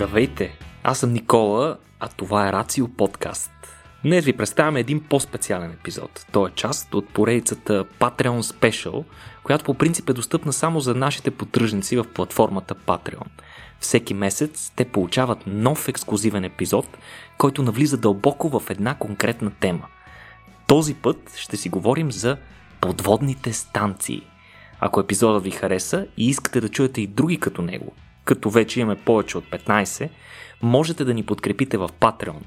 Здравейте! Аз съм Никола, а това е Рацио подкаст. Днес ви представяме един по-специален епизод. Той е част от поредицата Patreon Special, която по принцип е достъпна само за нашите поддръжници в платформата Patreon. Всеки месец те получават нов ексклюзивен епизод, който навлиза дълбоко в една конкретна тема. Този път ще си говорим за подводните станции. Ако епизодът ви хареса и искате да чуете и други като него, като вече имаме повече от 15, можете да ни подкрепите в Patreon.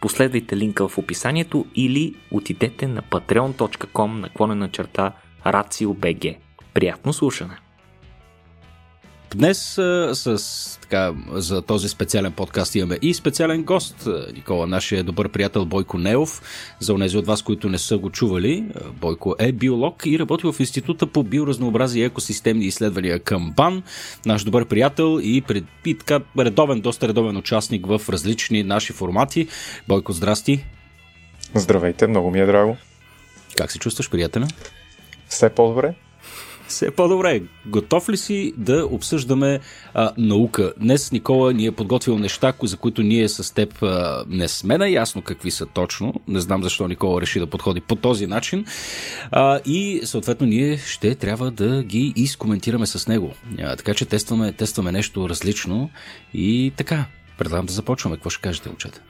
Последвайте линка в описанието или отидете на patreon.com наклонена черта RACIOBG. Приятно слушане! Днес а, с, така, за този специален подкаст имаме и специален гост, Никола, нашия добър приятел Бойко Неов. За онези от вас, които не са го чували, Бойко е биолог и работи в Института по биоразнообразие и екосистемни изследвания към БАН. Наш добър приятел и, пред, и така редовен, доста редовен участник в различни наши формати. Бойко, здрасти! Здравейте, много ми е драго. Как се чувстваш, приятеля? Все по-добре. Все по-добре. Готов ли си да обсъждаме а, наука? Днес, Никола, ни е подготвил неща, за които ние с теб а, не сме наясно какви са точно. Не знам защо Никола реши да подходи по този начин. А, и, съответно, ние ще трябва да ги изкоментираме с него. А, така че тестваме, тестваме нещо различно и така. Предлагам да започваме. Какво ще кажете, момчета?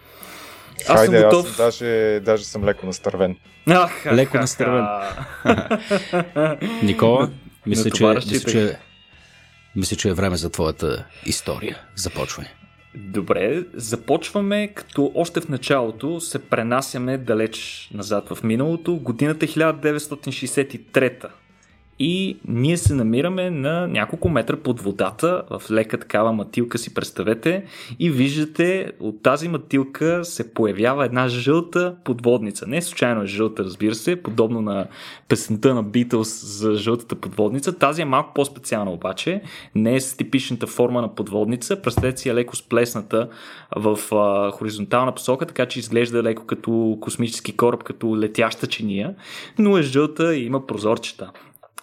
Аз Хайде, съм готов. Аз съм даже, даже съм леко настървен. Ах, леко настървен. Никола, мисля, че, мисля, че, мисля, че е време за твоята история. Започвай. Добре, започваме като още в началото се пренасяме далеч назад в миналото. Годината 1963 и ние се намираме на няколко метра под водата, в лека такава матилка си представете. И виждате от тази матилка се появява една жълта подводница. Не случайно е жълта, разбира се, подобно на песента на Beatles за жълтата подводница. Тази е малко по-специална обаче, не е с типичната форма на подводница, представете си е леко сплесната в а, хоризонтална посока, така че изглежда леко като космически кораб, като летяща чиния, но е жълта и има прозорчета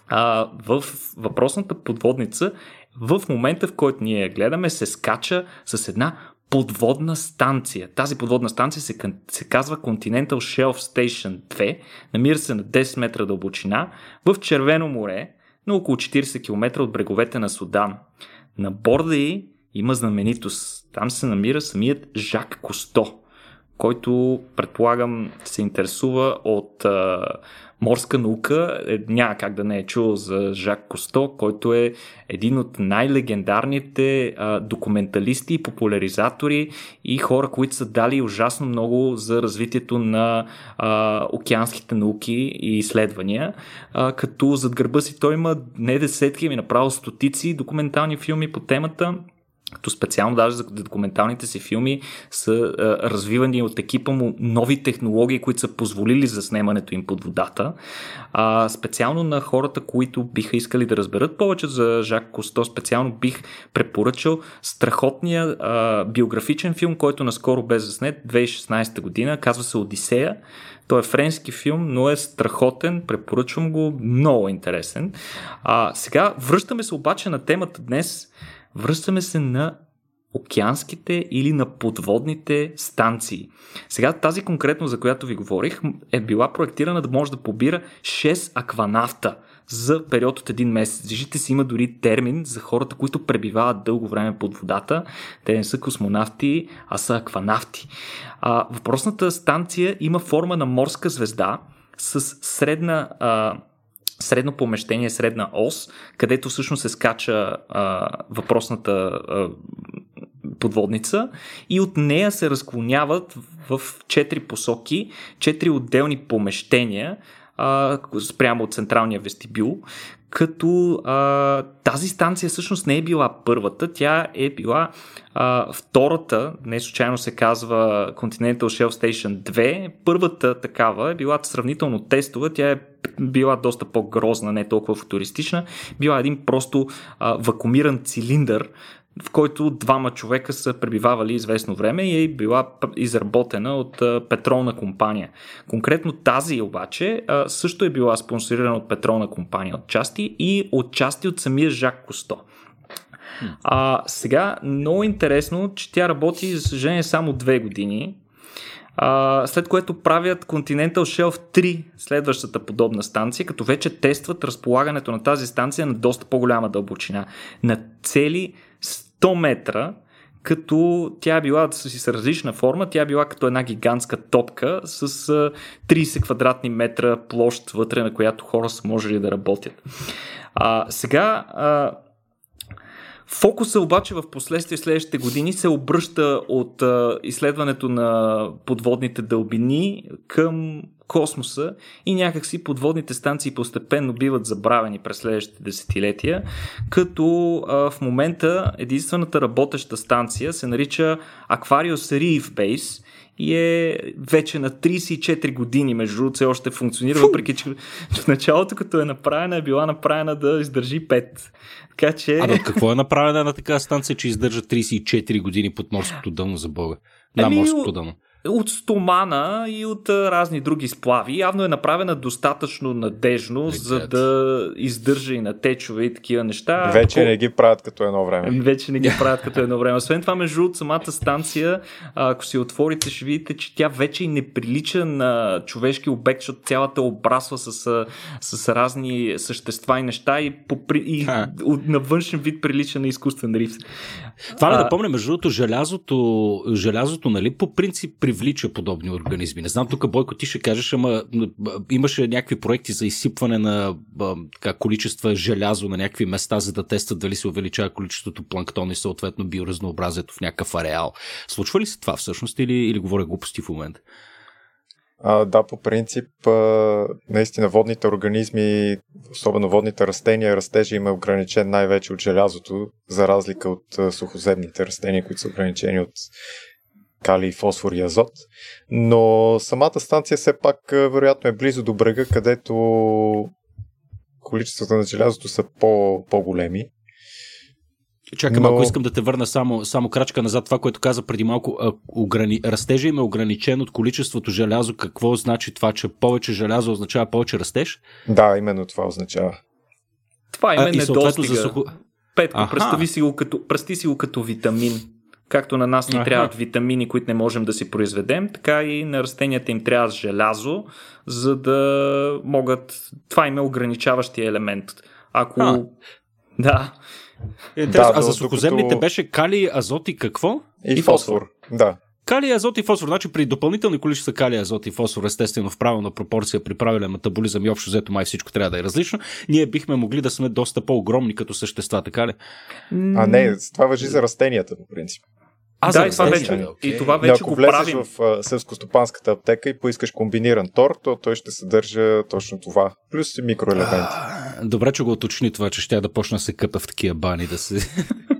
а, в въпросната подводница, в момента в който ние я гледаме, се скача с една подводна станция. Тази подводна станция се, се казва Continental Shelf Station 2, намира се на 10 метра дълбочина в Червено море, на около 40 км от бреговете на Судан. На борда й има знаменитост. Там се намира самият Жак Косто, който предполагам се интересува от морска наука. Е, няма как да не е чул за Жак Косто, който е един от най-легендарните а, документалисти популяризатори и хора, които са дали ужасно много за развитието на а, океанските науки и изследвания. А, като зад гърба си той има не десетки, ами направо стотици документални филми по темата като специално даже за документалните си филми са а, развивани от екипа му нови технологии, които са позволили за снимането им под водата. А, специално на хората, които биха искали да разберат повече за Жак Косто, специално бих препоръчал страхотния а, биографичен филм, който наскоро бе заснет 2016 година, казва се Одисея. Той е френски филм, но е страхотен, препоръчвам го, много интересен. А, сега връщаме се обаче на темата днес – Връщаме се на океанските или на подводните станции. Сега тази конкретно, за която ви говорих, е била проектирана да може да побира 6 акванавта за период от един месец. Виждате си има дори термин за хората, които пребивават дълго време под водата. Те не са космонавти, а са акванавти. А, въпросната станция има форма на морска звезда с средна а, средно помещение, средна ос, където всъщност се скача а, въпросната а, подводница и от нея се разклоняват в четири посоки, четири отделни помещения, а, спрямо от централния вестибюл, като а, тази станция всъщност не е била първата, тя е била а, втората, не случайно се казва Continental Shelf Station 2, първата такава е била сравнително тестова, тя е била доста по-грозна, не толкова футуристична, била един просто а, вакуумиран цилиндър, в който двама човека са пребивавали известно време и е била изработена от петролна компания. Конкретно тази обаче също е била спонсорирана от петролна компания от части и от части от самия Жак Косто. А, сега, много интересно, че тя работи, за съжаление, само две години. А, след което правят Continental Shelf 3, следващата подобна станция, като вече тестват разполагането на тази станция на доста по-голяма дълбочина. На цели 100 метра, като тя била с различна форма, тя била като една гигантска топка с 30 квадратни метра площ вътре, на която хора са можели да работят. А, сега а, Фокуса обаче в последствие следващите години се обръща от а, изследването на подводните дълбини към космоса и някакси подводните станции постепенно биват забравени през следващите десетилетия, като а, в момента единствената работеща станция се нарича Aquarius Reef Base и е вече на 34 години, между другото, все още функционира, Фу! въпреки че в началото, като е направена, е била направена да издържи 5. Така че... А какво е направена на такава станция, че издържа 34 години под морското дъно за Бога? На ами, морското дъно от стомана и от разни други сплави. Явно е направена достатъчно надежно, Летят. за да издържа и на течове и такива неща. Вече Ако... не ги правят като едно време. Вече не ги правят като едно време. Освен това, между от самата станция, ако си отворите, ще видите, че тя вече и не прилича на човешки обект, защото цялата обрасва с, с разни същества и неща и, по, и на външен вид прилича на изкуствен риф. Това ме да помня, между другото, желязото, желязото, нали, по принцип привлича подобни организми. Не знам, тук Бойко ти ще кажеш, ама имаше някакви проекти за изсипване на така, количества желязо на някакви места, за да тестват дали се увеличава количеството планктон и съответно биоразнообразието в някакъв ареал. Случва ли се това всъщност или, или говоря глупости в момента? А, да, по принцип, а, наистина водните организми, особено водните растения, растежа им е ограничен най-вече от желязото, за разлика от а, сухоземните растения, които са ограничени от калий, фосфор и азот. Но самата станция все пак вероятно е близо до брега, където количествата на желязото са по, по-големи. Чакай Но... малко, искам да те върна само, само крачка назад. Това, което каза преди малко, а, ограни... растежа им е ограничен от количеството желязо. Какво значи това, че повече желязо означава повече растеж? Да, именно това означава. Това има недостига. За сухо... Петко, представи си, го като, представи си го като витамин. Както на нас ни Аха. трябват витамини, които не можем да си произведем, така и на растенията им трябва желязо, за да могат... Това им е ограничаващия елемент. Ако... А. Да. Е, да, а за сухоземните докато... беше кали, азот и какво? И, и фосфор. фосфор. Да. Кали, азот и фосфор. Значи при допълнителни количества кали, азот и фосфор, естествено в правилна пропорция, при правилен метаболизъм и общо взето май всичко трябва да е различно, ние бихме могли да сме доста по-огромни като същества, така ли? А не, това въжи за растенията по принцип. А, да, и това вече, okay. и това вече ако го правим. в селскостопанската аптека и поискаш комбиниран торт, то той ще съдържа точно това. Плюс микроелементи. Добре, че го уточни това, че ще да почна да се къпа в такива бани да се...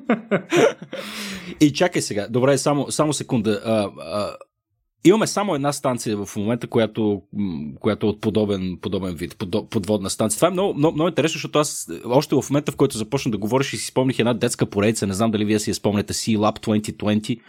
и чакай сега, добре, само, само секунда. А, а, Имаме само една станция в момента, която, която е от подобен, подобен вид, под, подводна станция. Това е много, много, много интересно, защото аз още в момента, в който започна да говориш и си спомних една детска поредица, не знам дали вие си я спомняте, Sea Lab 2020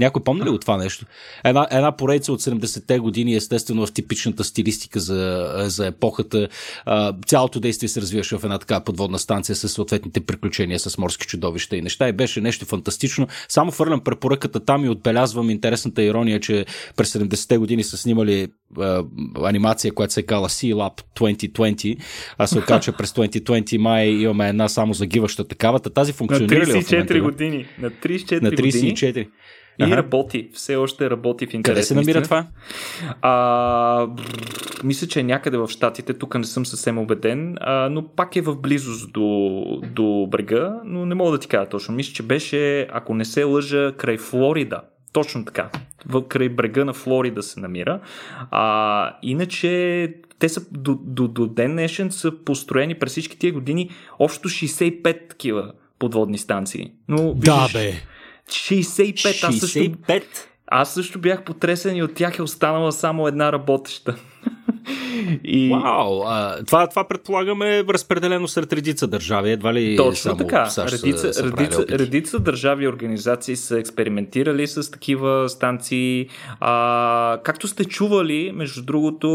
някой помни ли от това нещо? Една, една поредица от 70-те години, естествено в типичната стилистика за, за епохата. А, цялото действие се развиваше в една така подводна станция с съответните приключения с морски чудовища и неща. И беше нещо фантастично. Само фърлям препоръката там и отбелязвам интересната ирония, че през 70-те години са снимали а, анимация, която се кала Sea Lab 2020, а се оказа, че през 2020 май имаме една само загиваща такава. Тази функционира ли? На 34 години. На 34 на 34. години. И ага. работи, все още работи в интерес. Къде се намира това? А, мисля, че е някъде в Штатите, тук не съм съвсем убеден, а, но пак е в близост до, до брега, но не мога да ти кажа точно. Мисля, че беше, ако не се лъжа, край Флорида. Точно така. В край брега на Флорида се намира. А, иначе те са до, до, до ден днешен са построени през всички тия години общо 65 такива подводни станции. Но, да, бе. 65. 65? Аз също, аз също бях потресен и от тях е останала само една работеща. И... Вау! А, това, това предполагаме разпределено сред редица държави, едва ли Точно само така. САЩ редица, са, редица, редица държави и организации са експериментирали с такива станции. А, както сте чували, между другото,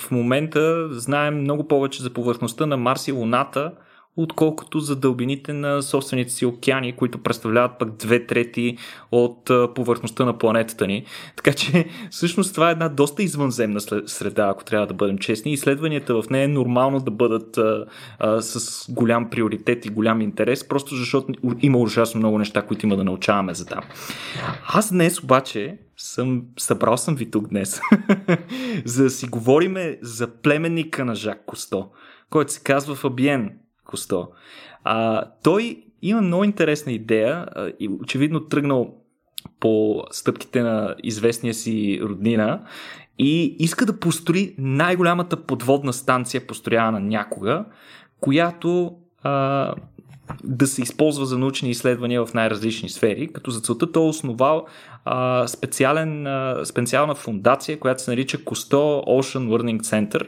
в момента знаем много повече за повърхността на Марс и Луната, отколкото за дълбините на собствените си океани, които представляват пък две трети от повърхността на планетата ни. Така че всъщност това е една доста извънземна среда, ако трябва да бъдем честни. Изследванията в нея е нормално да бъдат а, а, с голям приоритет и голям интерес, просто защото има ужасно много неща, които има да научаваме за там. Аз днес обаче съм, събрал съм ви тук днес, за да си говориме за племенника на Жак Косто, който се казва Фабиен Косто. А, той има много интересна идея и очевидно тръгнал по стъпките на известния си роднина и иска да построи най-голямата подводна станция, построявана някога, която а, да се използва за научни изследвания в най-различни сфери, като за целта той е основал а, специален, а, специална фундация, която се нарича Косто Ocean Learning Center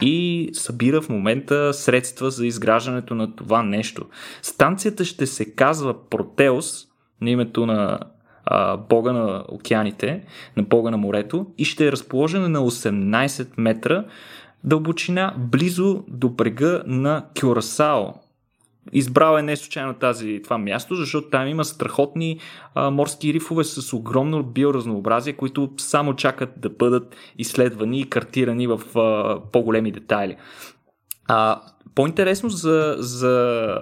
и събира в момента средства за изграждането на това нещо. Станцията ще се казва Протеус, на името на а, бога на океаните, на бога на морето и ще е разположена на 18 метра дълбочина близо до брега на Кюрасао, Избрал е не случайно тази, това място, защото там има страхотни а, морски рифове с огромно биоразнообразие, които само чакат да бъдат изследвани и картирани в а, по-големи детайли. А, по-интересно за, за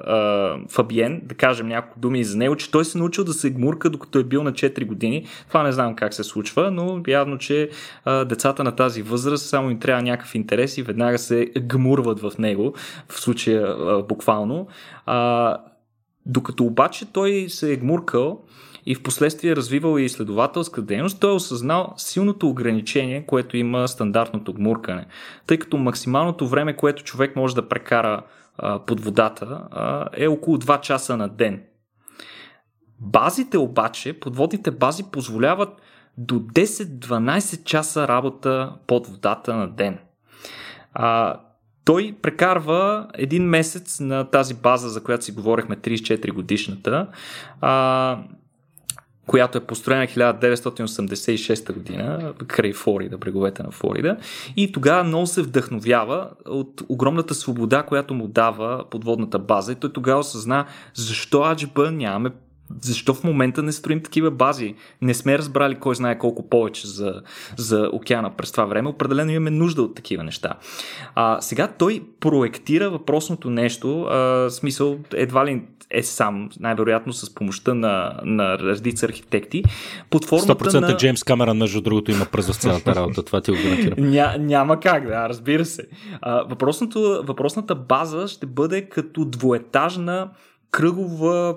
а, Фабиен, да кажем няколко думи за него, че той се научил да се гмурка докато е бил на 4 години. Това не знам как се случва, но явно, че а, децата на тази възраст само им трябва някакъв интерес и веднага се гмурват в него, в случая а, буквално. А, докато обаче той се е гмуркал, и в последствие развивал и изследователска дейност, той е осъзнал силното ограничение, което има стандартното гмуркане. Тъй като максималното време, което човек може да прекара а, под водата, а, е около 2 часа на ден. Базите обаче, подводните бази позволяват до 10-12 часа работа под водата на ден. А, той прекарва един месец на тази база, за която си говорихме, 34 годишната, а, която е построена 1986 година край Флорида, бреговете на Флорида. И тогава много се вдъхновява от огромната свобода, която му дава подводната база. И той тогава осъзна защо аджба нямаме защо в момента не строим такива бази? Не сме разбрали кой знае колко повече за, за океана през това време. Определено имаме нужда от такива неща. А, сега той проектира въпросното нещо, а, смисъл едва ли е сам, най-вероятно с помощта на, на редица архитекти. Под формата 100% на... Джеймс Камерън, между другото, има пръз в цялата работа. Това ти го гарантирам. Ня, няма как, да, разбира се. А, въпросната база ще бъде като двоетажна кръгова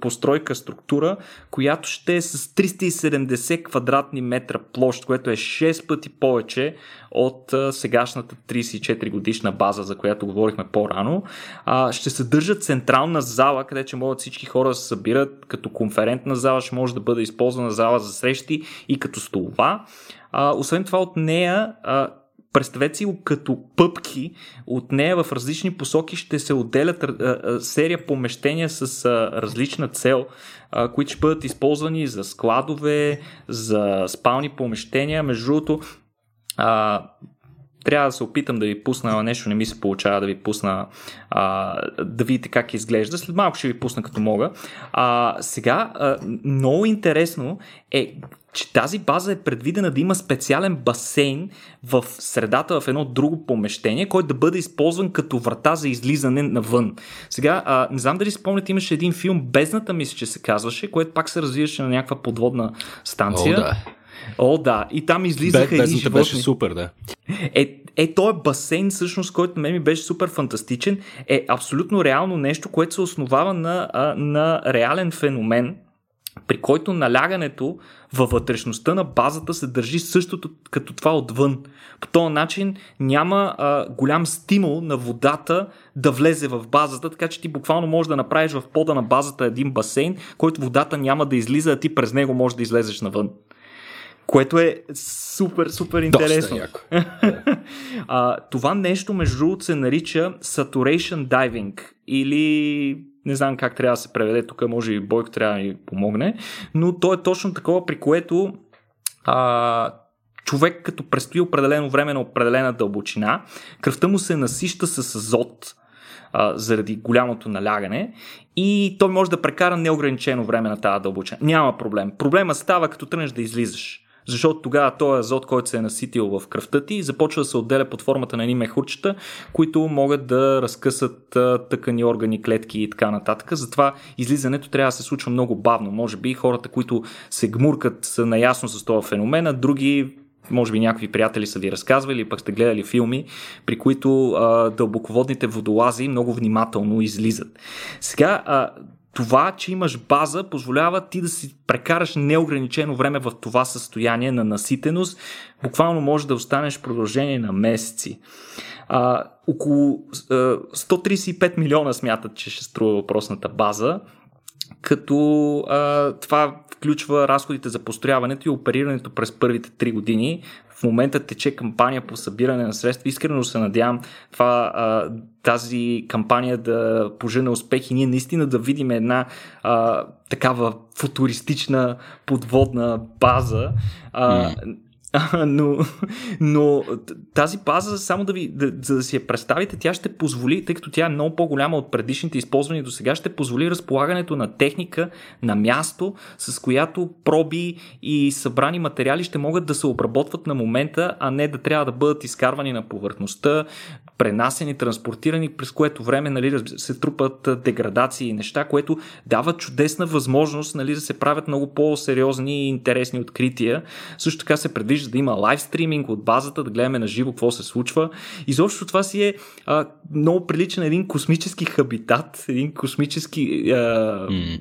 постройка, структура, която ще е с 370 квадратни метра площ, което е 6 пъти повече от сегашната 34 годишна база, за която говорихме по-рано. ще съдържа централна зала, където ще могат всички хора да се събират, като конферентна зала, ще може да бъде използвана зала за срещи и като столова. освен това от нея Представете си го като пъпки, от нея в различни посоки ще се отделят серия помещения с различна цел, които ще бъдат използвани за складове, за спални помещения. Между другото, трябва да се опитам да ви пусна нещо, не ми се получава да ви пусна а, да видите как изглежда. След малко ще ви пусна като мога. А, сега, а, много интересно е че тази база е предвидена да има специален басейн в средата в едно друго помещение, който да бъде използван като врата за излизане навън. Сега, а, не знам дали спомняте, имаше един филм Бездната, мисля, че се казваше, което пак се развиваше на някаква подводна станция. О, да. О, да. И там излизаха едни животни. беше супер, да. Е, е, този басейн, всъщност, който мен ми беше супер фантастичен, е абсолютно реално нещо, което се основава на, на реален феномен, при който налягането във вътрешността на базата се държи същото като това отвън. По този начин няма а, голям стимул на водата да влезе в базата, така че ти буквално можеш да направиш в пода на базата един басейн, който водата няма да излиза, а ти през него можеш да излезеш навън. Което е супер, супер интересно. а, това нещо, между другото, се нарича Saturation Diving или не знам как трябва да се преведе, тук може и Бойко трябва да ни помогне, но то е точно такова, при което а, човек като престои определено време на определена дълбочина, кръвта му се насища с азот, а, заради голямото налягане и той може да прекара неограничено време на тази дълбочина. Няма проблем. Проблема става като тръгнеш да излизаш. Защото тогава този азот, който се е наситил в кръвта ти, започва да се отделя под формата на едни мехурчета, които могат да разкъсат тъкани, органи, клетки и така нататък. Затова излизането трябва да се случва много бавно. Може би хората, които се гмуркат, са наясно с този феномен, а други може би някакви приятели са ви разказвали пък сте гледали филми, при които а, дълбоководните водолази много внимателно излизат. Сега, а, това, че имаш база, позволява ти да си прекараш неограничено време в това състояние на наситеност. Буквално може да останеш в продължение на месеци. А, около а, 135 милиона смятат, че ще струва въпросната база, като а, това включва разходите за построяването и оперирането през първите 3 години. Момента тече кампания по събиране на средства. Искрено се надявам това, тази кампания да пожене успех и ние наистина да видим една а, такава футуристична подводна база. А, но, но тази база, само да ви, да, за да си я представите, тя ще позволи, тъй като тя е много по-голяма от предишните използвани до сега, ще позволи разполагането на техника на място, с която проби и събрани материали ще могат да се обработват на момента, а не да трябва да бъдат изкарвани на повърхността, пренасени, транспортирани, през което време нали, се трупат деградации и неща, което дава чудесна възможност нали, да се правят много по-сериозни и интересни открития. Също така се предвижда да има лайв стриминг от базата, да гледаме на живо какво се случва. Изобщо това си е а, много прилича на един космически хабитат, един космически а, mm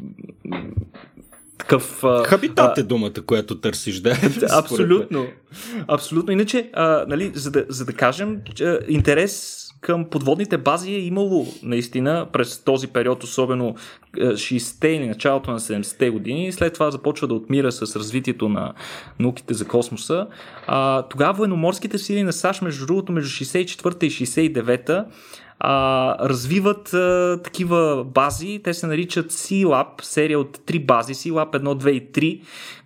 такъв... Хабитат е думата, която търсиш, да. абсолютно. Абсолютно. Иначе, а, нали, за, да, за да кажем, че, интерес към подводните бази е имало наистина през този период, особено 60-те или началото на 70-те години. След това започва да отмира с развитието на науките за космоса. А, тогава военноморските сили на САЩ, между другото, между 64-та и 69-та, а, развиват а, такива бази. Те се наричат C-Lab, серия от три бази, C-Lab 1, 2 и 3,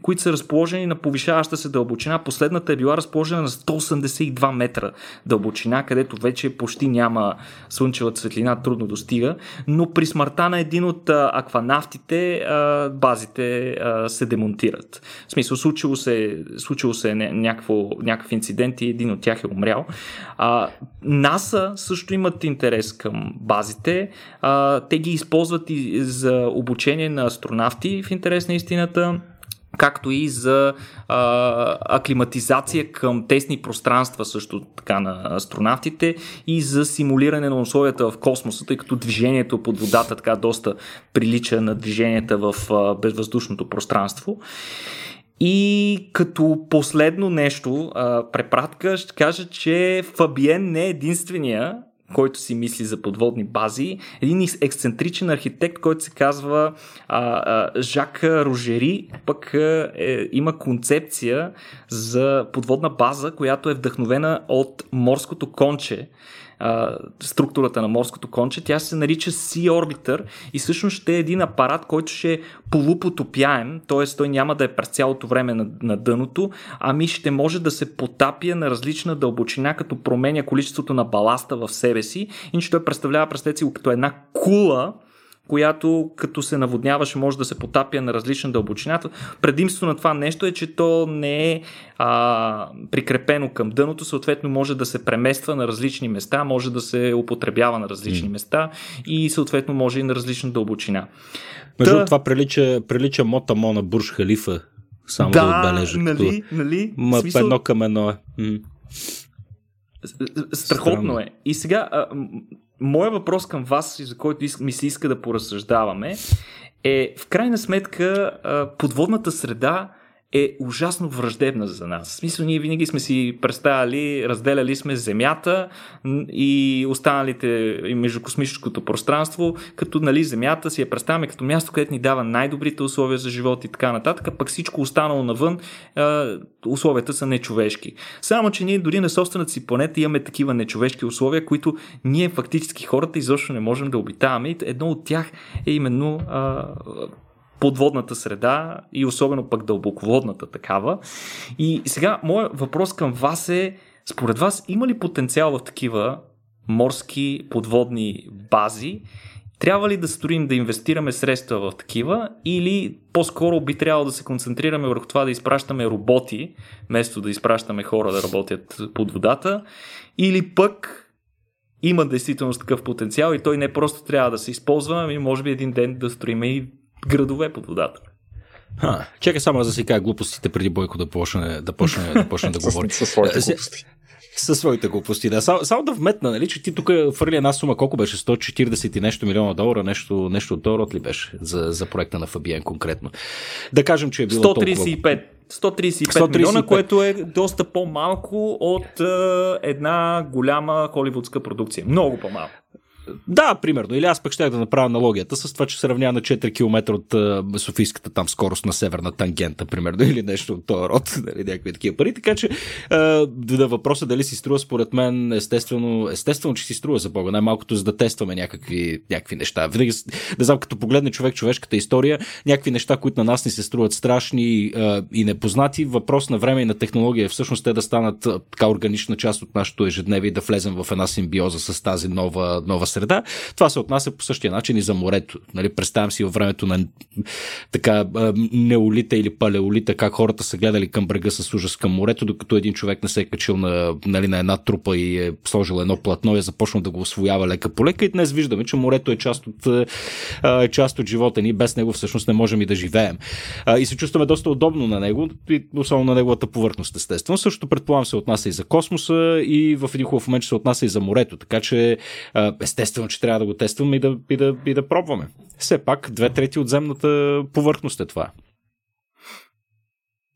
които са разположени на повишаваща се дълбочина. Последната е била разположена на 182 метра дълбочина, където вече почти няма слънчева светлина, трудно достига. Но при смъртта на един от акванавтите базите се демонтират. В смисъл, случило се, случило се някакво, някакъв инцидент и един от тях е умрял. НАСА също имат интерес към базите. Те ги използват и за обучение на астронавти в интерес на истината както и за а, аклиматизация към тесни пространства също така на астронавтите и за симулиране на условията в космоса, тъй като движението под водата така доста прилича на движенията в а, безвъздушното пространство. И като последно нещо, а, препратка, ще кажа, че Фабиен не е единствения, който си мисли за подводни бази. Един ексцентричен архитект, който се казва а, а, Жак Рожери, пък е, има концепция за подводна база, която е вдъхновена от морското конче структурата на морското конче. Тя се нарича Sea Orbiter и всъщност ще е един апарат, който ще е полупотопяем, т.е. той няма да е през цялото време на, на дъното, ами ще може да се потапя на различна дълбочина, като променя количеството на баласта в себе си. Иначе той представлява, представете си, като една кула, която като се наводняваше може да се потапя на различна дълбочина. Предимство на това нещо е, че то не е а, прикрепено към дъното, съответно може да се премества на различни места, може да се употребява на различни mm. места и съответно може и на различна дълбочина. Между Та... това прилича, прилича Мотамо на Бурж Халифа, само да, да отбележа. Нали, като... нали? Ма, смисъл... едно към едно е. Страхотно Странно. е. И сега, а, моят въпрос към вас, за който ми се иска да поразсъждаваме, е в крайна сметка подводната среда е ужасно враждебна за нас. В смисъл, ние винаги сме си представили, разделяли сме Земята и останалите и междукосмическото пространство, като нали, Земята си я представяме като място, където ни дава най-добрите условия за живот и така нататък, пък всичко останало навън, условията са нечовешки. Само, че ние дори на собствената си планета имаме такива нечовешки условия, които ние фактически хората изобщо не можем да обитаваме. Едно от тях е именно подводната среда и особено пък дълбоководната такава. И сега, моят въпрос към вас е, според вас има ли потенциал в такива морски подводни бази. Трябва ли да строим, да инвестираме средства в такива или по-скоро би трябвало да се концентрираме върху това да изпращаме роботи, вместо да изпращаме хора да работят под водата, или пък има действително такъв потенциал и той не просто трябва да се използва, ами може би един ден да строим и градове под водата. Ха, чакай само да си кажа глупостите преди Бойко да почне да, почне, да, почне да говори. Със своите глупости. Със своите глупости, да. Само, само да вметна, нали, че ти тук фърли една сума, колко беше? 140 и нещо милиона долара, нещо, нещо от долар ли беше за, за проекта на Фабиен конкретно. Да кажем, че е било 135. Толкова... 135, 135 милиона, което е доста по-малко от е, една голяма холивудска продукция. Много по-малко. Да, примерно. Или аз пък ще да направя аналогията с това, че се равнява на 4 км от uh, Софийската там скорост на северна тангента, примерно, или нещо от този род, нали, някакви такива пари. Така че uh, да въпроса дали си струва, според мен, естествено, естествено, че си струва за Бога. Най-малкото за да тестваме някакви, някакви неща. Винаги, да знам, като погледне човек човешката история, някакви неща, които на нас ни се струват страшни uh, и непознати, въпрос на време и на технология е всъщност те да станат така органична част от нашето ежедневие и да влезем в една симбиоза с тази нова, нова среда. Това се отнася по същия начин и за морето. Нали, представям си във времето на така неолита или палеолита, как хората са гледали към брега с ужас към морето, докато един човек не се е качил на, нали, на една трупа и е сложил едно платно и е започнал да го освоява лека по лека. И днес виждаме, че морето е част от, е част от живота ни. Без него всъщност не можем и да живеем. И се чувстваме доста удобно на него, особено на неговата повърхност, естествено. Също предполагам се отнася и за космоса и в един хубав момент се отнася и за морето. Така че, естествено, естествено, че трябва да го тестваме и да, и да, и да пробваме. Все пак, две трети от земната повърхност е това.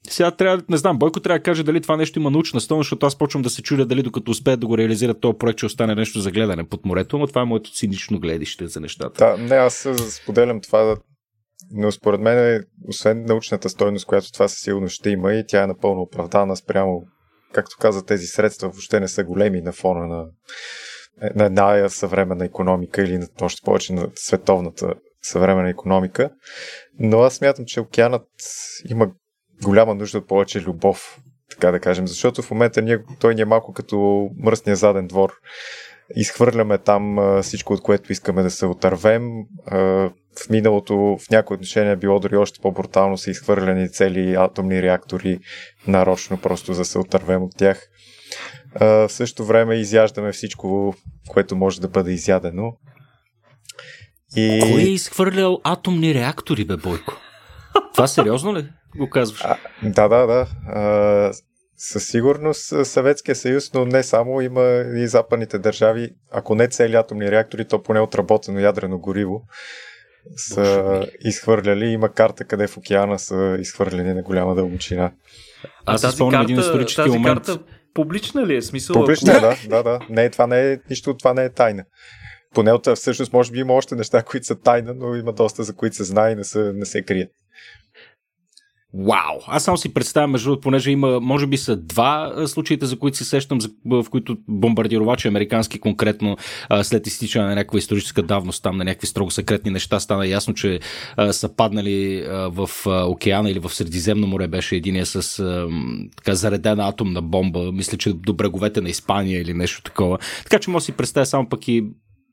Сега трябва, не знам, Бойко трябва да каже дали това нещо има научна стойност, защото аз почвам да се чудя дали докато успеят да го реализират този проект, ще остане нещо за гледане под морето, но това е моето цинично гледище за нещата. Да, не, аз споделям това, но според мен, освен научната стойност, която това със сигурност ще има и тя е напълно оправдана спрямо, както каза, тези средства въобще не са големи на фона на на една съвременна економика или още повече на световната съвременна економика. Но аз смятам, че океанът има голяма нужда от повече любов, така да кажем, защото в момента ние, той ни е малко като мръсния заден двор. Изхвърляме там всичко, от което искаме да се отървем. В миналото, в някои отношения, било дори още по-брутално са изхвърляни цели атомни реактори нарочно, просто за да се отървем от тях. А, в същото време изяждаме всичко, което може да бъде изядено. И... Кой е изхвърлял атомни реактори, бе, Бойко? Това сериозно ли го казваш? А, да, да, да. А, със сигурност Съветския съюз, но не само, има и западните държави, ако не цели атомни реактори, то поне отработено ядрено гориво са изхвърляли. Има карта къде в океана са изхвърляни на голяма дълбочина. Аз си спомням един исторически тази момент. Карта публична ли е? Смисъл, публична, ако... да, да, да. Не, това не е, нищо това не е тайна. Поне от всъщност може би има още неща, които са тайна, но има доста, за които се знае и не, са, не се крият. Вау! Аз само си представям, между другото, понеже има, може би са два случаите, за които се сещам, в които бомбардировачи американски конкретно след изтичане на някаква историческа давност, там на някакви строго секретни неща, стана ясно, че са паднали в океана или в Средиземно море беше единия с така заредена атомна бомба, мисля, че до бреговете на Испания или нещо такова. Така че може си представя само пък и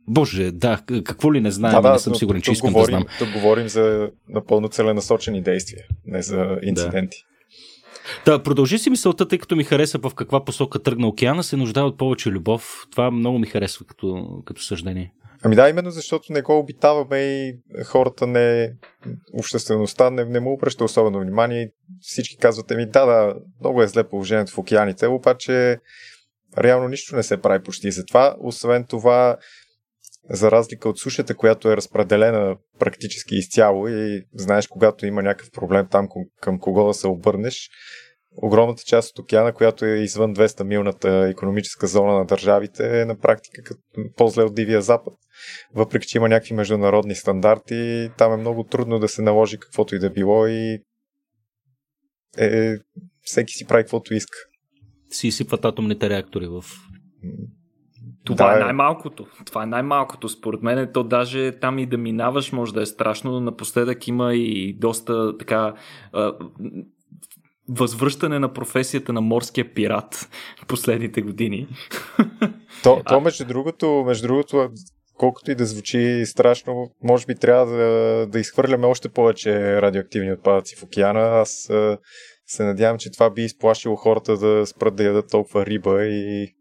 Боже, да, какво ли не знаем, да, да, не съм сигурен, че искам говорим, да знам. Тук говорим за напълно целенасочени действия, не за инциденти. Да. Да, продължи си мисълта, тъй като ми хареса в каква посока тръгна океана, се нуждае от повече любов. Това много ми харесва като, като съждение. Ами да, именно защото не го обитаваме и хората не, обществеността не, не му обръща особено внимание. Всички казват ми, да, да, много е зле положението в океаните, обаче реално нищо не се прави почти за това. Освен това, за разлика от сушата, която е разпределена практически изцяло и знаеш, когато има някакъв проблем там към кого да се обърнеш, огромната част от океана, която е извън 200-милната економическа зона на държавите, е на практика като по-зле от Дивия Запад. Въпреки, че има някакви международни стандарти, там е много трудно да се наложи каквото и да било и е, всеки си прави каквото иска. Си изсипват атомните реактори в това да, е най-малкото. Това е най-малкото. Според мен то даже там и да минаваш може да е страшно, но напоследък има и доста така възвръщане на професията на морския пират последните години. То, то между, другото, между другото, колкото и да звучи страшно, може би трябва да, да изхвърляме още повече радиоактивни отпадъци в океана. Аз се надявам, че това би изплашило хората да спрат да ядат толкова риба и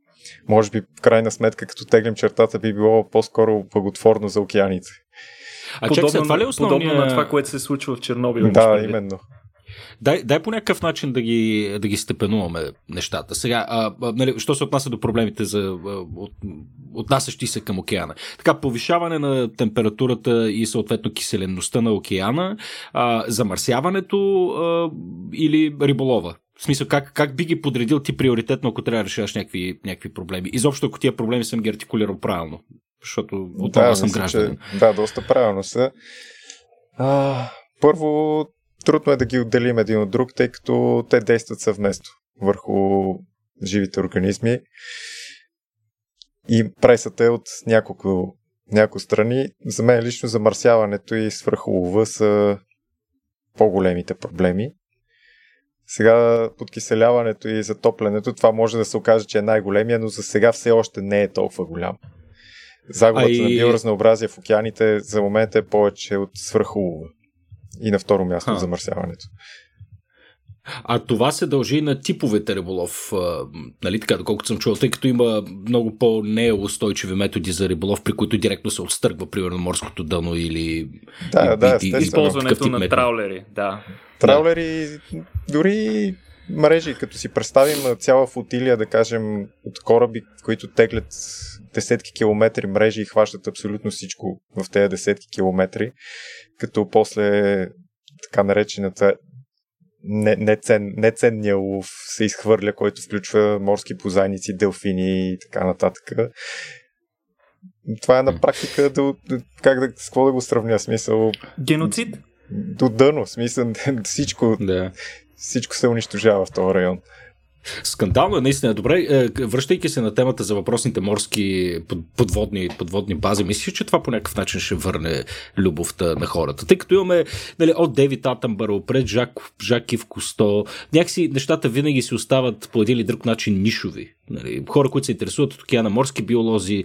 може би в крайна сметка, като теглим чертата, би било по-скоро благотворно за океаните. А подобно, чак, това ли е основния... подобно на това, което се случва в Чернобил. Да, именно. Дай, дай по някакъв начин да ги, да ги степенуваме нещата. Сега, а, а, нали, що се отнася до проблемите за от, отнасящи се към океана. Така, повишаване на температурата и съответно киселенността на океана, а, замърсяването а, или риболова. В смисъл, как, как би ги подредил ти приоритетно, ако трябва да решаваш някакви, някакви проблеми? Изобщо, ако тия проблеми съм ги артикулирал правилно. Защото от да, съм гражданин. Че, да, доста правилно са. А, първо, трудно е да ги отделим един от друг, тъй като те действат съвместно върху живите организми. И пресата е от няколко, няколко страни. За мен лично замърсяването и свръхолова са по-големите проблеми. Сега подкиселяването и затоплянето, това може да се окаже, че е най-големия, но за сега все още не е толкова голям. Загубата и... на биоразнообразие в океаните за момента е повече от свръхулова. И на второ място от замърсяването. А това се дължи на типовете риболов, нали така, доколкото съм чувал, тъй като има много по-неустойчиви методи за риболов, при които директно се отстъргва, примерно, морското дъно или... Да, и, да, и, Използването на траулери, да. Траулери, дори мрежи, като си представим цяла флотилия, да кажем, от кораби, които теглят десетки километри мрежи и хващат абсолютно всичко в тези десетки километри, като после така наречената нецен, неценния лов се изхвърля, който включва морски позайници, делфини и така нататък. Това е на практика да, как да, с какво да го сравня смисъл? Геноцид? До дъно, смисъл всичко, да. всичко се унищожава в този район. Скандално е наистина. Добре, е, връщайки се на темата за въпросните морски подводни, подводни бази, мисля, че това по някакъв начин ще върне любовта на хората. Тъй като имаме нали, от Дейвид Атъмбър, пред Жак, Жак Ив Кусто, някакси нещата винаги си остават по един или друг начин нишови. Нали, хора, които се интересуват от океана, морски биолози,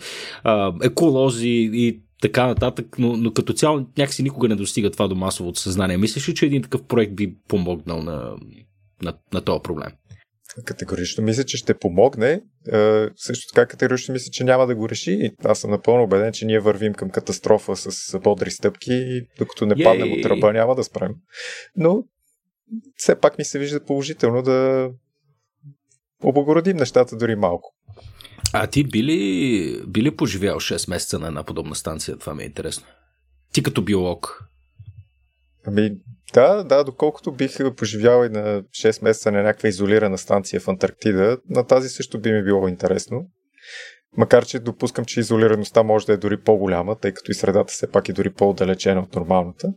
еколози и така нататък, но, но като цяло някакси никога не достига това до масовото съзнание. Мислиш ли, че един такъв проект би помогнал на, на, на този проблем? Категорично мисля, че ще помогне. Е, също така категорично мисля, че няма да го реши. Аз съм напълно убеден, че ние вървим към катастрофа с бодри стъпки и докато не паднем от ръба няма да спрем. Но все пак ми се вижда положително да облагородим нещата дори малко. А ти би ли, би ли поживял 6 месеца на една подобна станция? Това ми е интересно. Ти като биолог. Ами, да, да, доколкото бих поживял и на 6 месеца на някаква изолирана станция в Антарктида, на тази също би ми било интересно. Макар, че допускам, че изолираността може да е дори по-голяма, тъй като и средата все пак е дори по-отдалечена от нормалната.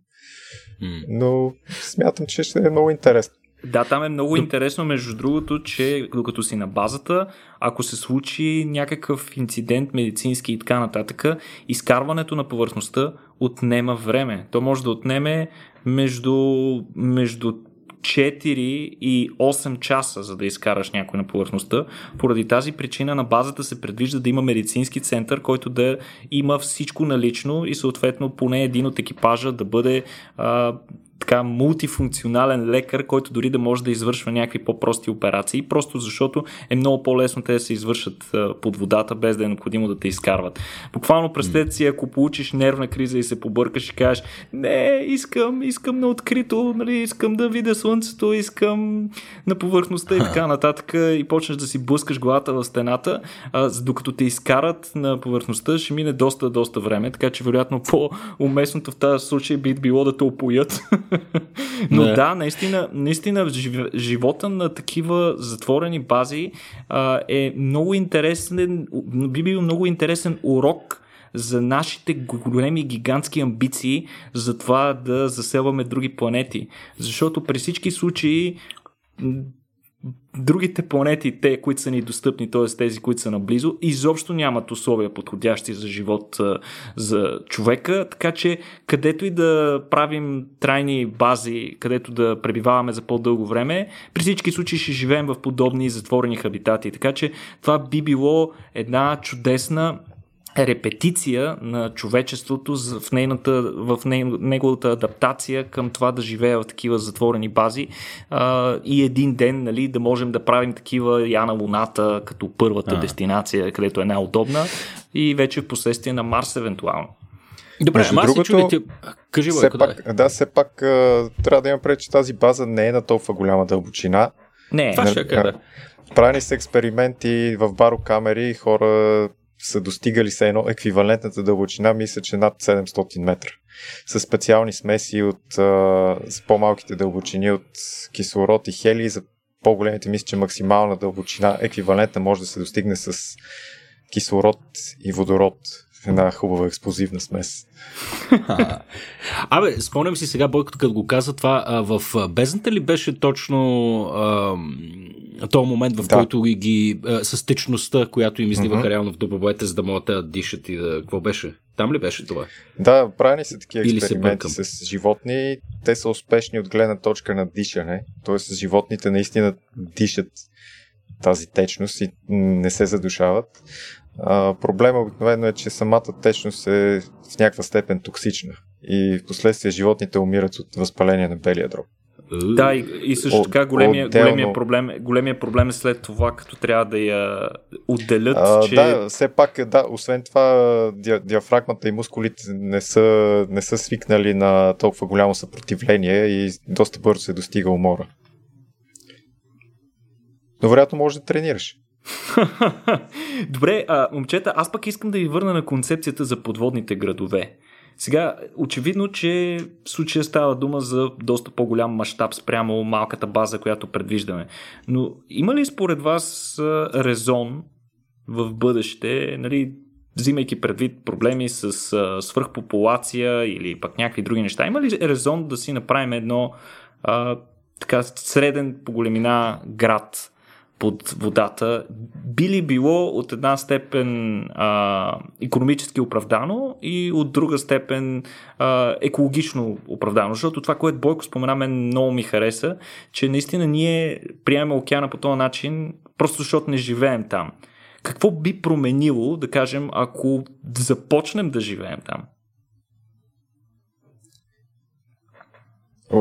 Но смятам, че ще е много интересно. Да, там е много интересно, между другото, че докато си на базата, ако се случи някакъв инцидент медицински и така нататък, изкарването на повърхността отнема време. То може да отнеме между, между 4 и 8 часа, за да изкараш някой на повърхността. Поради тази причина на базата се предвижда да има медицински център, който да има всичко налично и съответно поне един от екипажа да бъде а, така мултифункционален лекар, който дори да може да извършва някакви по-прости операции, просто защото е много по-лесно те да се извършат под водата, без да е необходимо да те изкарват. Буквално представете си, ако получиш нервна криза и се побъркаш и кажеш, не, искам, искам на открито, нали, искам да видя слънцето, искам на повърхността и така нататък и почнеш да си блъскаш главата в стената, а, докато те изкарат на повърхността, ще мине доста, доста време, така че вероятно по-уместното в тази случай би било да те опоят Но не. да, наистина, наистина живота на такива затворени бази а, е много интересен, би бил много интересен урок за нашите големи гигантски амбиции за това да заселваме други планети. Защото при всички случаи другите планети, те, които са ни достъпни, т.е. тези, които са наблизо, изобщо нямат условия подходящи за живот за човека, така че където и да правим трайни бази, където да пребиваваме за по-дълго време, при всички случаи ще живеем в подобни затворени хабитати. Така че това би било една чудесна репетиция на човечеството в, нейната, в неговата адаптация към това да живее в такива затворени бази а, и един ден нали, да можем да правим такива я на Луната като първата а. дестинация, където е най-удобна и вече в последствие на Марс евентуално. Добре, Между ама другото, чудите... Кажи, все пак, да, да, все пак трябва да имам пред, че тази база не е на толкова голяма дълбочина. Не, това ще е, Правени са експерименти в барокамери, хора са достигали се едно еквивалентната дълбочина, мисля, че над 700 метра. С специални смеси от а, с по-малките дълбочини от кислород и хелий, за по-големите мисля, че максимална дълбочина еквивалентна може да се достигне с кислород и водород една хубава експлозивна смес. Абе, спомням си сега, Бойко, като го каза това, в бездната ли беше точно а, този момент, в да. който ги а, с течността, която им изливаха mm-hmm. реално в дубовете, за да могат да дишат и да... Какво беше? Там ли беше това? Да, правени са такива Или експерименти с животни. Те са успешни от гледна точка на дишане. Тоест, животните наистина дишат тази течност и не се задушават. А, проблема обикновено е, че самата течност е в някаква степен токсична и в последствие животните умират от възпаление на белия дроб. Да, и, и също така големия, отделно... големия, проблем, големия проблем е след това, като трябва да я отделят. А, че... Да, все пак, да, освен това, ди, диафрагмата и мускулите не са, не са свикнали на толкова голямо съпротивление и доста бързо се достига умора. Но вероятно може да тренираш. Добре, а, момчета, аз пък искам да ви върна на концепцията за подводните градове. Сега, очевидно, че в случая става дума за доста по-голям мащаб спрямо малката база, която предвиждаме. Но има ли според вас резон в бъдеще, нали, взимайки предвид проблеми с свръхпопулация или пък някакви други неща, има ли резон да си направим едно а, така среден по големина град, под водата, би ли било от една степен а, економически оправдано и от друга степен а, екологично оправдано? Защото това, което Бойко спомена, мен много ми хареса, че наистина ние приемаме океана по този начин, просто защото не живеем там. Какво би променило, да кажем, ако започнем да живеем там?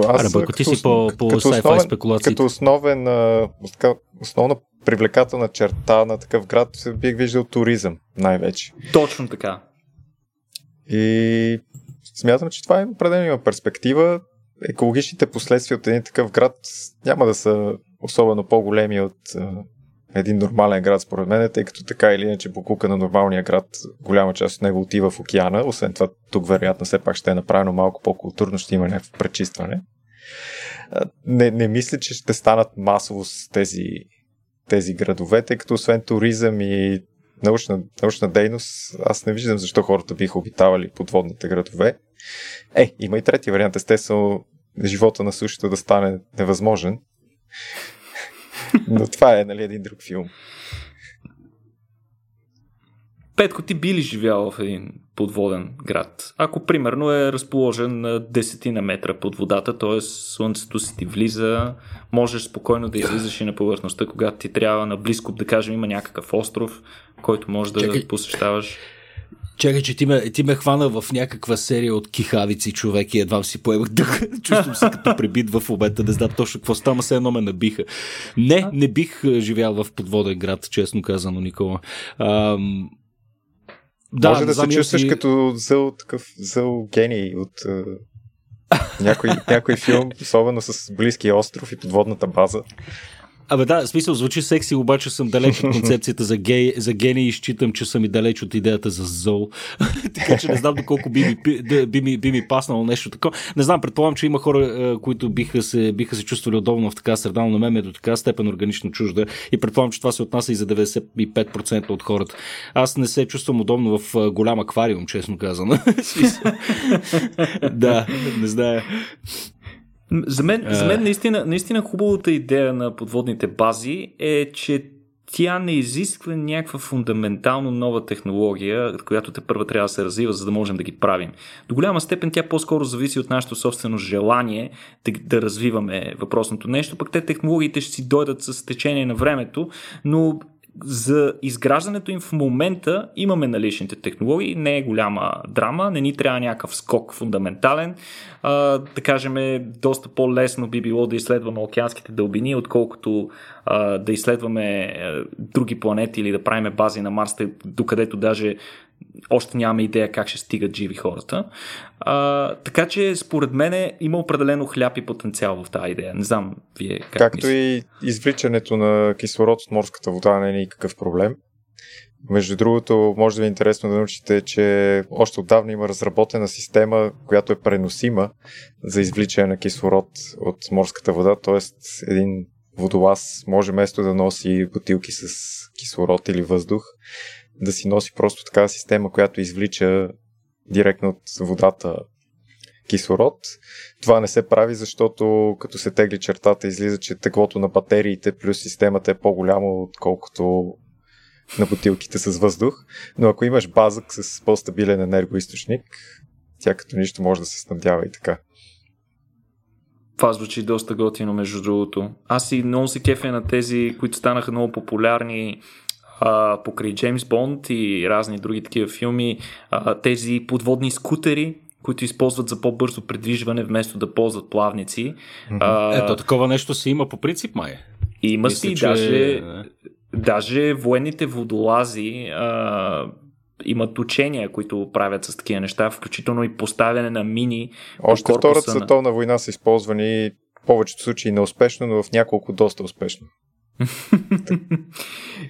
Аз, Аре, ти си по, по като основен, спекулации. Като основен, основна привлекателна черта на такъв град бих виждал туризъм най-вече. Точно така. И смятам, че това е определено има перспектива. Екологичните последствия от един такъв град няма да са особено по-големи от един нормален град, според мен, тъй като така или иначе покука на нормалния град, голяма част от него отива в океана. Освен това, тук вероятно все пак ще е направено малко по-културно, ще има някакво пречистване. Не, не мисля, че ще станат масово с тези, тези градове, тъй като освен туризъм и научна, научна дейност, аз не виждам защо хората биха обитавали подводните градове. Е, има и трети вариант. Естествено, живота на сушата да стане невъзможен. Но това е нали, един друг филм. Петко, ти би ли живял в един подводен град? Ако примерно е разположен на десетина метра под водата, т.е. слънцето си ти влиза, можеш спокойно да излизаш и на повърхността, когато ти трябва на близко, да кажем, има някакъв остров, който можеш да Чакай. посещаваш. Чакай, че ти ме, ти ме хвана в някаква серия от кихавици човек и едва си поемах дъх. Чувствам се като прибит в момента, не знам точно какво става, се едно ме набиха. Не, не бих живял в подводен град, честно казано, Никола. Ам... Да, Може да се чувстваш си... като зъл, такъв зъл гений от някой, някой филм, особено с близкия остров и подводната база. Абе да, смисъл звучи секси, обаче съм далеч от концепцията за, гей, за гений и считам, че съм и далеч от идеята за зол. така че не знам доколко би ми, би, ми, би ми паснало нещо такова. Не знам, предполагам, че има хора, които биха се, биха се чувствали удобно в така среда, но на мен е до така степен органично чужда и предполагам, че това се отнася и за 95% от хората. Аз не се чувствам удобно в голям аквариум, честно казано. да, не знае. За мен, за мен наистина, наистина хубавата идея на подводните бази е, че тя не изисква някаква фундаментално нова технология, която те първа трябва да се развива, за да можем да ги правим. До голяма степен тя по-скоро зависи от нашето собствено желание да, да развиваме въпросното нещо, пък те технологиите ще си дойдат с течение на времето, но за изграждането им в момента имаме наличните технологии, не е голяма драма, не ни трябва някакъв скок фундаментален. А, да кажем, доста по-лесно би било да изследваме океанските дълбини, отколкото а, да изследваме а, други планети или да правиме бази на Марс, докъдето даже още нямаме идея как ще стигат живи хората. А, така че, според мен, има определено хляб и потенциал в тази идея. Не знам, вие как Както мислите? и извличането на кислород от морската вода не е никакъв проблем. Между другото, може да ви е интересно да научите, че още отдавна има разработена система, която е преносима за извличане на кислород от морската вода, т.е. един водолаз може вместо да носи бутилки с кислород или въздух, да си носи просто такава система, която извлича директно от водата кислород. Това не се прави, защото като се тегли чертата, излиза, че теглото на батериите плюс системата е по-голямо, отколкото на бутилките с въздух. Но ако имаш базък с по-стабилен енергоисточник, тя като нищо може да се снабдява и така. Това звучи доста готино, между другото. Аз и много се кефя на тези, които станаха много популярни а, покрай Джеймс Бонд и разни други такива филми. А, тези подводни скутери, които използват за по-бързо придвижване, вместо да ползват плавници. А, Ето, такова нещо си има по принцип, май. има Мисля, си че- даже, даже военните водолази а, имат учения, които правят с такива неща, включително и поставяне на мини Още Втората на- световна война са използвани в повечето случаи неуспешно, но в няколко доста успешно.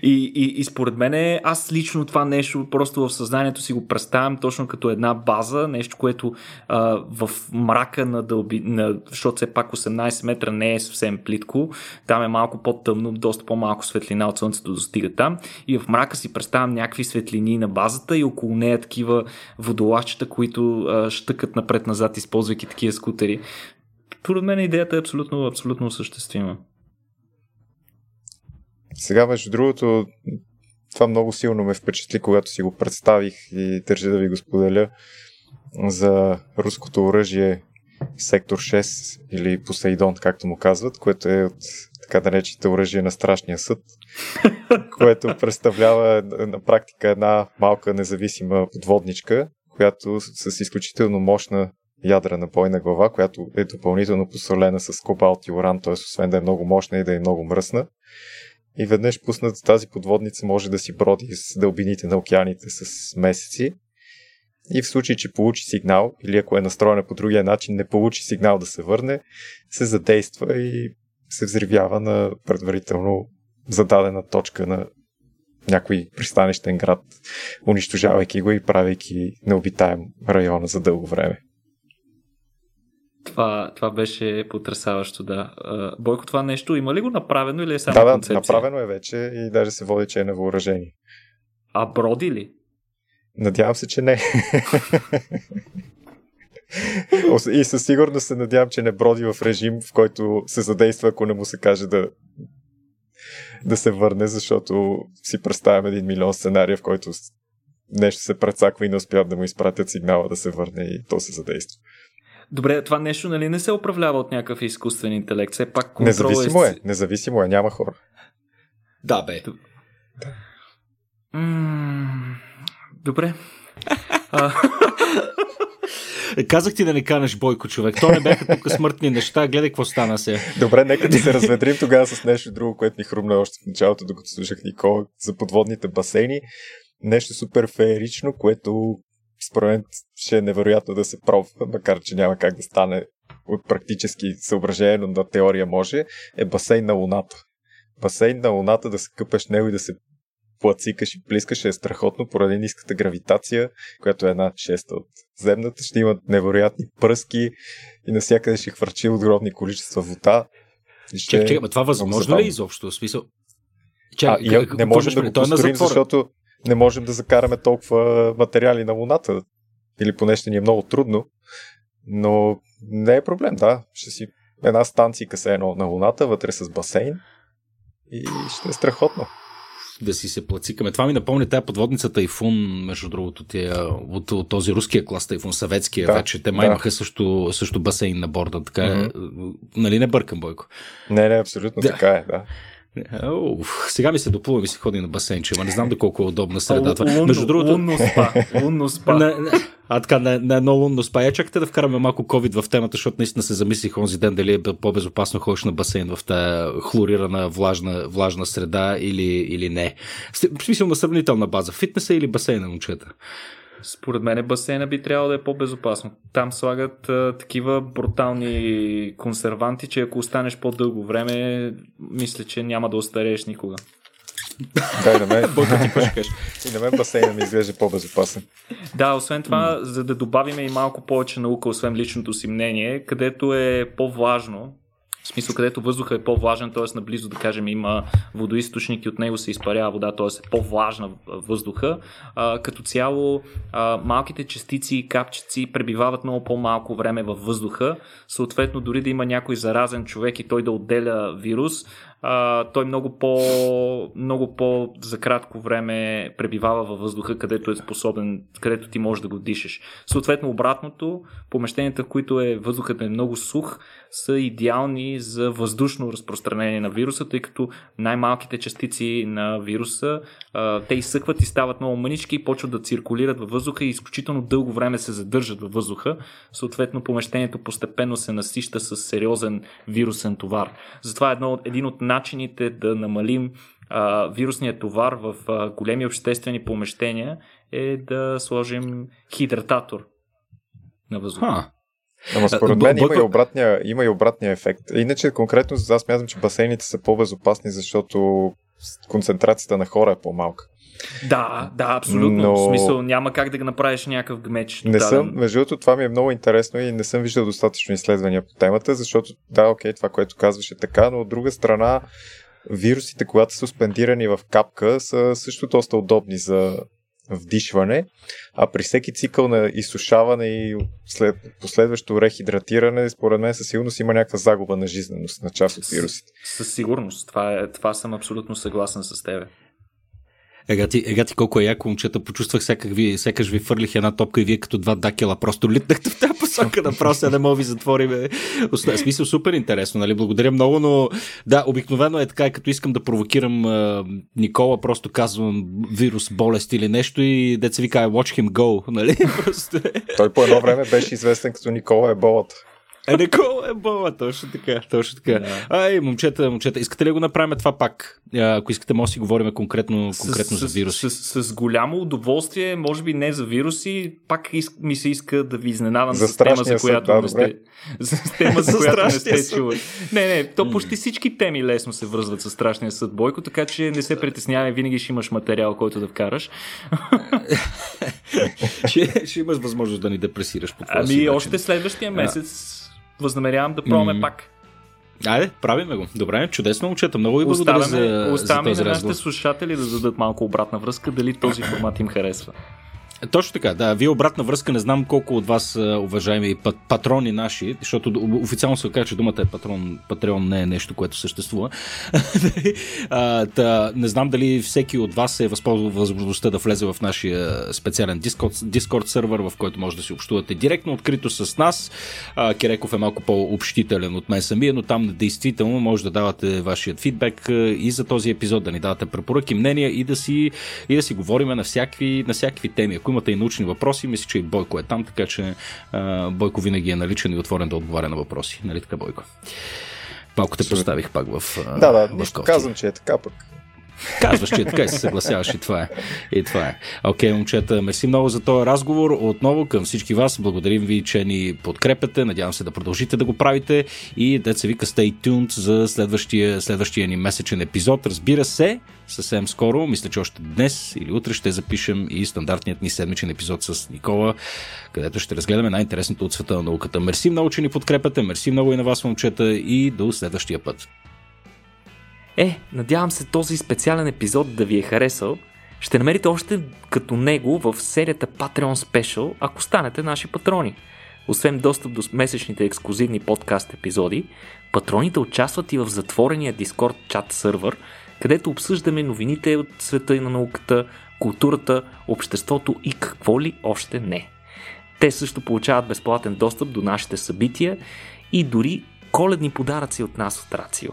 И, и, и според мен аз лично това нещо просто в съзнанието си го представям точно като една база, нещо, което а, в мрака на дълби, на, защото все пак 18 метра не е съвсем плитко, там е малко по-тъмно, доста по-малко светлина от слънцето достига там и в мрака си представям някакви светлини на базата и около нея такива водолазчета, които а, щъкат напред-назад, използвайки такива скутери. Според мен идеята е абсолютно, абсолютно осъществима. Сега, между другото, това много силно ме впечатли, когато си го представих и държа да ви го споделя за руското оръжие Сектор 6 или Посейдон, както му казват, което е от така да наречените оръжие на страшния съд, което представлява на практика една малка независима подводничка, която с изключително мощна ядрена бойна глава, която е допълнително посолена с кобалт и уран, т.е. освен да е много мощна и да е много мръсна. И веднъж пуснат тази подводница може да си броди с дълбините на океаните с месеци. И в случай, че получи сигнал, или ако е настроена по другия начин, не получи сигнал да се върне, се задейства и се взривява на предварително зададена точка на някой пристанищен град, унищожавайки го и правейки необитаем района за дълго време. Това, това беше потрясаващо, да. Бойко, това нещо има ли го направено или е само да, да, концепция? направено е вече и даже се води, че е на въоръжение. А броди ли? Надявам се, че не. И със сигурност се надявам, че не броди в режим, в който се задейства, ако не му се каже да, да се върне, защото си представям един милион сценария, в който нещо се прецаква и не успяват да му изпратят сигнала да се върне и то се задейства. Добре, това нещо нали не се управлява от някакъв изкуствен интелект. Все пак контрол Независимо е... е, независимо е, няма хора. Да, бе. М, Добре. А, Казах ти да не канеш Бойко, човек. То не бяха тук смъртни неща. Гледай какво стана сега. Добре, нека да се разведрим тогава с нещо друго, което ми хрумна още в началото, докато слушах Никола за подводните басейни. Нещо супер феерично, което според мен ще е невероятно да се пробва, макар че няма как да стане от практически съображения, но на теория може, е басейн на Луната. Басейн на Луната да се къпеш него и да се плацикаш и плискаш е страхотно поради ниската гравитация, която е една шеста от земната. Ще има невероятни пръски и навсякъде ще хвърчи огромни количества вода. И ще... Чакай, ма това възможно ли е изобщо? Смисъл... А, Чакай, и, как- не можем да го е построим, затвора. защото не можем да закараме толкова материали на Луната. Или поне ще ни е много трудно. Но не е проблем, да. Ще си една станция се едно на Луната, вътре с басейн и ще е страхотно да си се плацикаме. Това ми напомня тая подводница Тайфун, между другото, тия, от, от този руския клас Тайфун, съветския да, вече. Те май да. имаха също, също басейн на борда. Така mm-hmm. Нали не бъркам, Бойко? Не, не, абсолютно да. така е, да. Уф, сега ми се доплува ми се ходи на басейнче, ама не знам доколко е удобна средата. Лунно, Между другото... Лунно спа. Лунно спа. на, а така, на, на едно лунно спа. Я чакате да вкараме малко COVID в темата, защото наистина се замислих онзи ден дали е по-безопасно ходиш на басейн в тази хлорирана влажна, влажна среда или, или не. В смисъл на сравнителна база. Фитнеса или басейна, момчета? Според мен басейна би трябвало да е по-безопасно. Там слагат а, такива брутални консерванти, че ако останеш по-дълго време, мисля, че няма да остарееш никога. Да, и на мен, и на мен басейна ми изглежда по-безопасен. Да, освен това, за да добавим и малко повече наука, освен личното си мнение, където е по-важно, в смисъл, където въздуха е по-влажен, т.е. наблизо, да кажем, има водоисточник и от него се изпарява вода, т.е. е по-влажна въздуха. А, като цяло, а, малките частици и капчици пребивават много по-малко време във въздуха. Съответно, дори да има някой заразен човек и той да отделя вирус, той много по, много по за кратко време пребивава във въздуха, където е способен, където ти можеш да го дишаш. Съответно, обратното, помещенията, в които е въздухът е много сух, са идеални за въздушно разпространение на вируса, тъй като най-малките частици на вируса те изсъкват и стават много мънички и почват да циркулират във въздуха и изключително дълго време се задържат във въздуха. Съответно, помещението постепенно се насища с сериозен вирусен товар. Затова едно, един от начините да намалим а, вирусния товар в а, големи обществени помещения е да сложим хидрататор на въздуха. Ама според мен има и, обратния, има и обратния ефект. Иначе конкретно аз мятам, че басейните са по-безопасни, защото концентрацията на хора е по-малка. Да, да, абсолютно. Но... В смисъл няма как да го направиш някакъв гмеч. Не съм, между другото, това ми е много интересно и не съм виждал достатъчно изследвания по темата, защото да, окей, това, което казваш е така, но от друга страна вирусите, когато са суспендирани в капка, са също доста удобни за вдишване, а при всеки цикъл на изсушаване и след последващо рехидратиране, според мен със сигурност има някаква загуба на жизненост на част от вирусите. Със сигурност. Това, е, това съм абсолютно съгласен с тебе. Ега ти, ега ти колко е яко, момчета, почувствах сякаш ви, сякаш ви фърлих една топка и вие като два дакела просто литнахте в тази посока, направо се не мога ви затворим. В смисъл супер интересно, нали? Благодаря много, но да, обикновено е така, като искам да провокирам а, Никола, просто казвам вирус, болест или нещо и деца ви каже watch him go, нали? Просто... Е. Той по едно време беше известен като Никола е болата. Е, Никола е бола, точно така, точно така. Да. Ай, момчета, момчета, искате ли го направим това пак? Ако искате, може да си говорим конкретно, конкретно с, за вируси. С, с, с, голямо удоволствие, може би не за вируси, пак ми се иска да ви изненадам за с тема, за която да, не сте, за тема, за която не сте чували. Не, не, то почти всички теми лесно се връзват с страшния съд, Бойко, така че не се притеснявай, винаги ще имаш материал, който да вкараш. ще, ще имаш възможност да ни депресираш по това Ами, още следващия месец възнамерявам да пробваме mm. пак. Айде, правиме го. Добре, чудесно момчета. Много ви благодаря за, оставаме за на нашите слушатели да зададат малко обратна връзка, дали този формат им харесва. Точно така, да. Вие обратна връзка, не знам колко от вас, уважаеми патрони наши, защото официално се казва, че думата е патрон, патреон не е нещо, което съществува. не знам дали всеки от вас е възползвал възможността да влезе в нашия специален Discord, Discord сервер, в който може да си общувате директно, открито с нас. А, Кереков е малко по-общителен от мен самия, но там действително може да давате вашият фидбек и за този епизод, да ни давате препоръки, мнения и да си, и да си говорим на всякакви, на всякакви теми. Ако имате и научни въпроси, мисля, че и Бойко е там, така че а, Бойко винаги е наличен и отворен да отговаря на въпроси. Нали така, Бойко? Малко те поставих пак в. Да, да, в нищо казвам, че е така пък. Казваш, че е така и се съгласяваш и това е. И това е. Окей, момчета, мерси много за този разговор. Отново към всички вас. Благодарим ви, че ни подкрепяте. Надявам се да продължите да го правите. И деца вика stay tuned за следващия, следващия ни месечен епизод. Разбира се, съвсем скоро, мисля, че още днес или утре ще запишем и стандартният ни седмичен епизод с Никола, където ще разгледаме най-интересното от света на науката. Мерси много, че ни подкрепяте. Мерси много и на вас, момчета. И до следващия път. Е, надявам се този специален епизод да ви е харесал. Ще намерите още като него в серията Patreon Special, ако станете наши патрони. Освен достъп до месечните ексклюзивни подкаст епизоди, патроните участват и в затворения Discord чат сървър, където обсъждаме новините от света и на науката, културата, обществото и какво ли още не. Те също получават безплатен достъп до нашите събития и дори коледни подаръци от нас от Рацио.